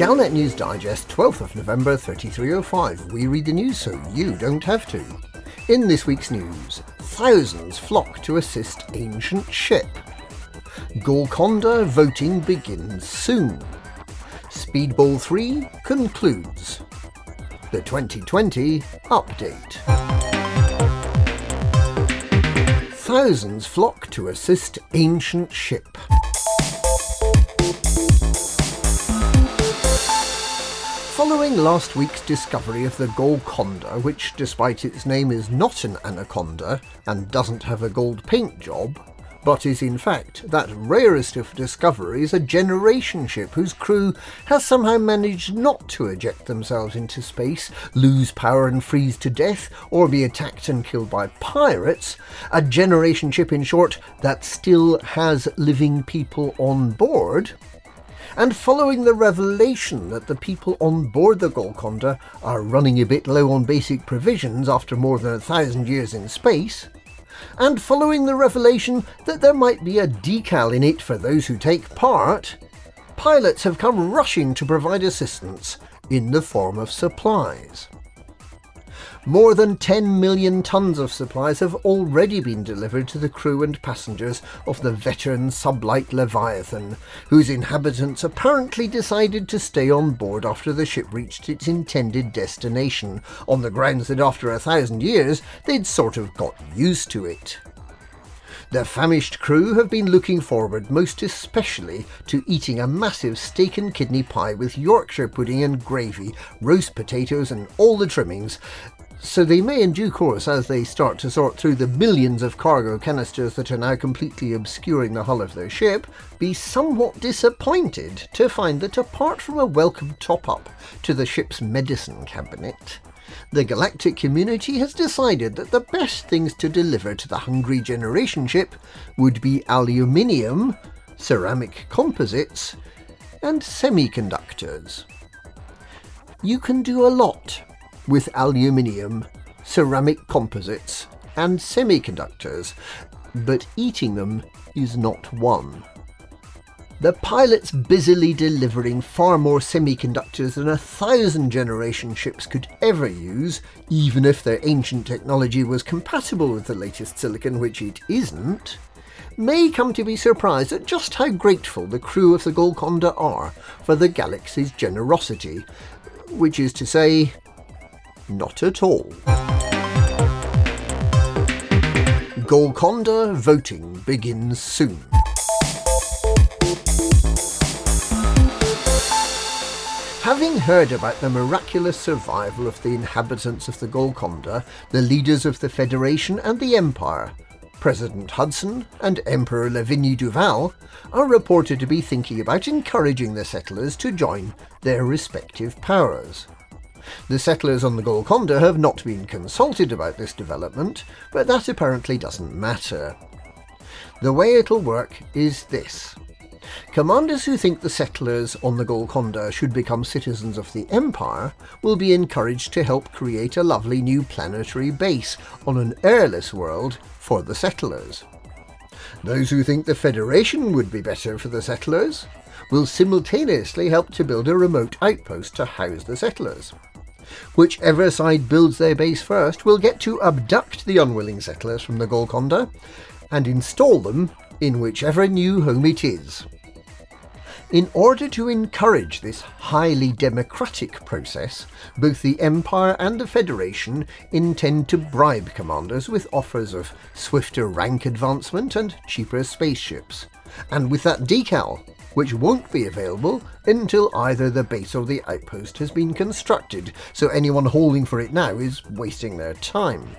Galnet News Digest, 12th of November 3305. We read the news so you don't have to. In this week's news, thousands flock to assist ancient ship. Golconda voting begins soon. Speedball 3 concludes. The 2020 update. Thousands flock to assist ancient ship. Following last week's discovery of the Golconda, which despite its name is not an anaconda and doesn't have a gold paint job, but is in fact that rarest of discoveries, a generation ship whose crew has somehow managed not to eject themselves into space, lose power and freeze to death, or be attacked and killed by pirates, a generation ship in short that still has living people on board, and following the revelation that the people on board the Golconda are running a bit low on basic provisions after more than a thousand years in space, and following the revelation that there might be a decal in it for those who take part, pilots have come rushing to provide assistance in the form of supplies. More than 10 million tons of supplies have already been delivered to the crew and passengers of the veteran sublight Leviathan, whose inhabitants apparently decided to stay on board after the ship reached its intended destination, on the grounds that after a thousand years they'd sort of got used to it. The famished crew have been looking forward most especially to eating a massive steak and kidney pie with Yorkshire pudding and gravy, roast potatoes, and all the trimmings, so they may in due course, as they start to sort through the millions of cargo canisters that are now completely obscuring the hull of their ship, be somewhat disappointed to find that apart from a welcome top up to the ship's medicine cabinet, the galactic community has decided that the best things to deliver to the hungry generation ship would be aluminium, ceramic composites, and semiconductors. You can do a lot with aluminium, ceramic composites, and semiconductors, but eating them is not one. The pilot's busily delivering far more semiconductors than a thousand generation ships could ever use, even if their ancient technology was compatible with the latest silicon, which it isn't, may come to be surprised at just how grateful the crew of the Golconda are for the galaxy's generosity, which is to say, not at all. Golconda voting begins soon. Having heard about the miraculous survival of the inhabitants of the Golconda, the leaders of the Federation and the Empire, President Hudson and Emperor Lavigny Duval are reported to be thinking about encouraging the settlers to join their respective powers. The settlers on the Golconda have not been consulted about this development, but that apparently doesn't matter. The way it'll work is this. Commanders who think the settlers on the Golconda should become citizens of the Empire will be encouraged to help create a lovely new planetary base on an airless world for the settlers. Those who think the Federation would be better for the settlers will simultaneously help to build a remote outpost to house the settlers. Whichever side builds their base first will get to abduct the unwilling settlers from the Golconda and install them in whichever new home it is. In order to encourage this highly democratic process, both the Empire and the Federation intend to bribe commanders with offers of swifter rank advancement and cheaper spaceships. And with that decal, which won't be available until either the base or the outpost has been constructed, so anyone hauling for it now is wasting their time.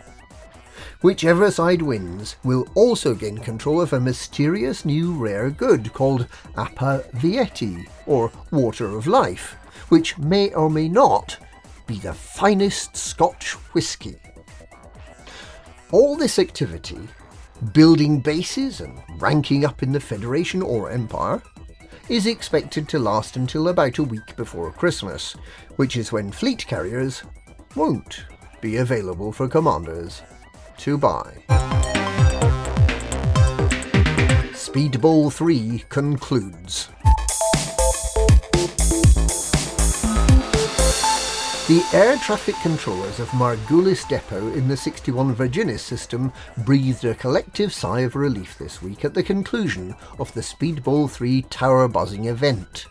Whichever side wins will also gain control of a mysterious new rare good called Aqua Vitae, or Water of Life, which may or may not be the finest Scotch whisky. All this activity, building bases and ranking up in the Federation or Empire, is expected to last until about a week before Christmas, which is when fleet carriers won't be available for commanders to buy. Speedball 3 concludes. The air traffic controllers of Margulis Depot in the 61 Virginis system breathed a collective sigh of relief this week at the conclusion of the Speedball 3 tower buzzing event.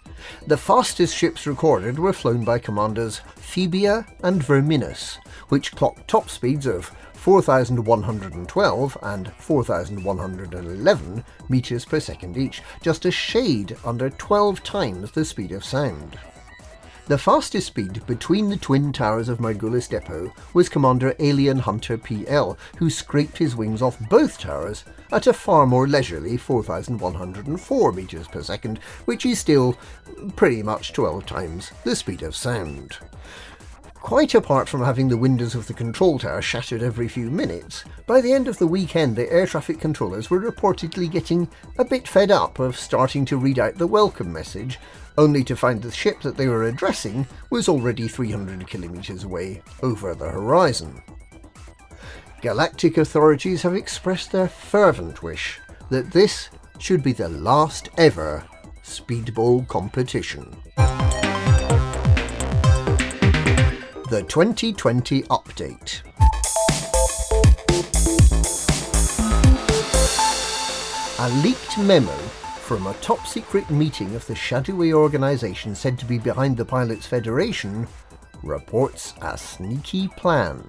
The fastest ships recorded were flown by commanders Phebia and Verminus, which clocked top speeds of 4,112 and 4,111 metres per second each, just a shade under 12 times the speed of sound. The fastest speed between the twin towers of Margulis Depot was Commander Alien Hunter PL, who scraped his wings off both towers at a far more leisurely 4,104 metres per second, which is still pretty much 12 times the speed of sound. Quite apart from having the windows of the control tower shattered every few minutes, by the end of the weekend the air traffic controllers were reportedly getting a bit fed up of starting to read out the welcome message only to find the ship that they were addressing was already 300 kilometres away over the horizon. Galactic authorities have expressed their fervent wish that this should be the last ever speedball competition. The 2020 Update A leaked memo from a top secret meeting of the shadowy organisation said to be behind the Pilots Federation reports a sneaky plan.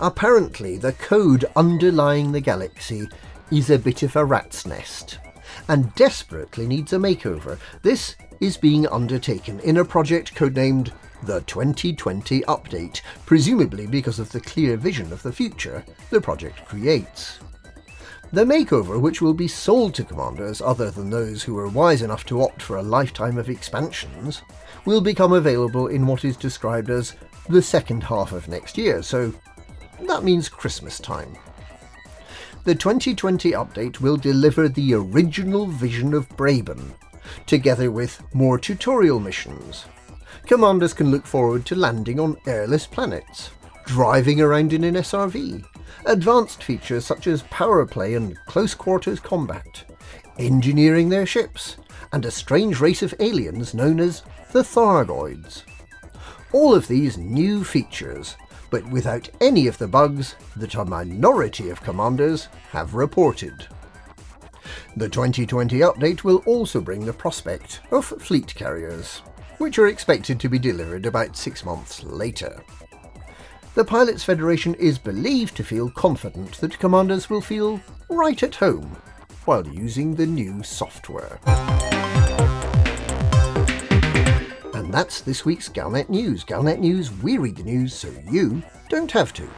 Apparently, the code underlying the galaxy is a bit of a rat's nest and desperately needs a makeover. This is being undertaken in a project codenamed the 2020 Update, presumably because of the clear vision of the future the project creates. The makeover, which will be sold to commanders other than those who were wise enough to opt for a lifetime of expansions, will become available in what is described as the second half of next year, so that means Christmas time. The 2020 update will deliver the original vision of Braben, together with more tutorial missions. Commanders can look forward to landing on airless planets, driving around in an SRV, advanced features such as power play and close quarters combat, engineering their ships, and a strange race of aliens known as the Thargoids. All of these new features, but without any of the bugs that a minority of commanders have reported. The 2020 update will also bring the prospect of fleet carriers, which are expected to be delivered about six months later. The Pilots Federation is believed to feel confident that commanders will feel right at home while using the new software. And that's this week's Galnet News. Galnet News, we read the news so you don't have to.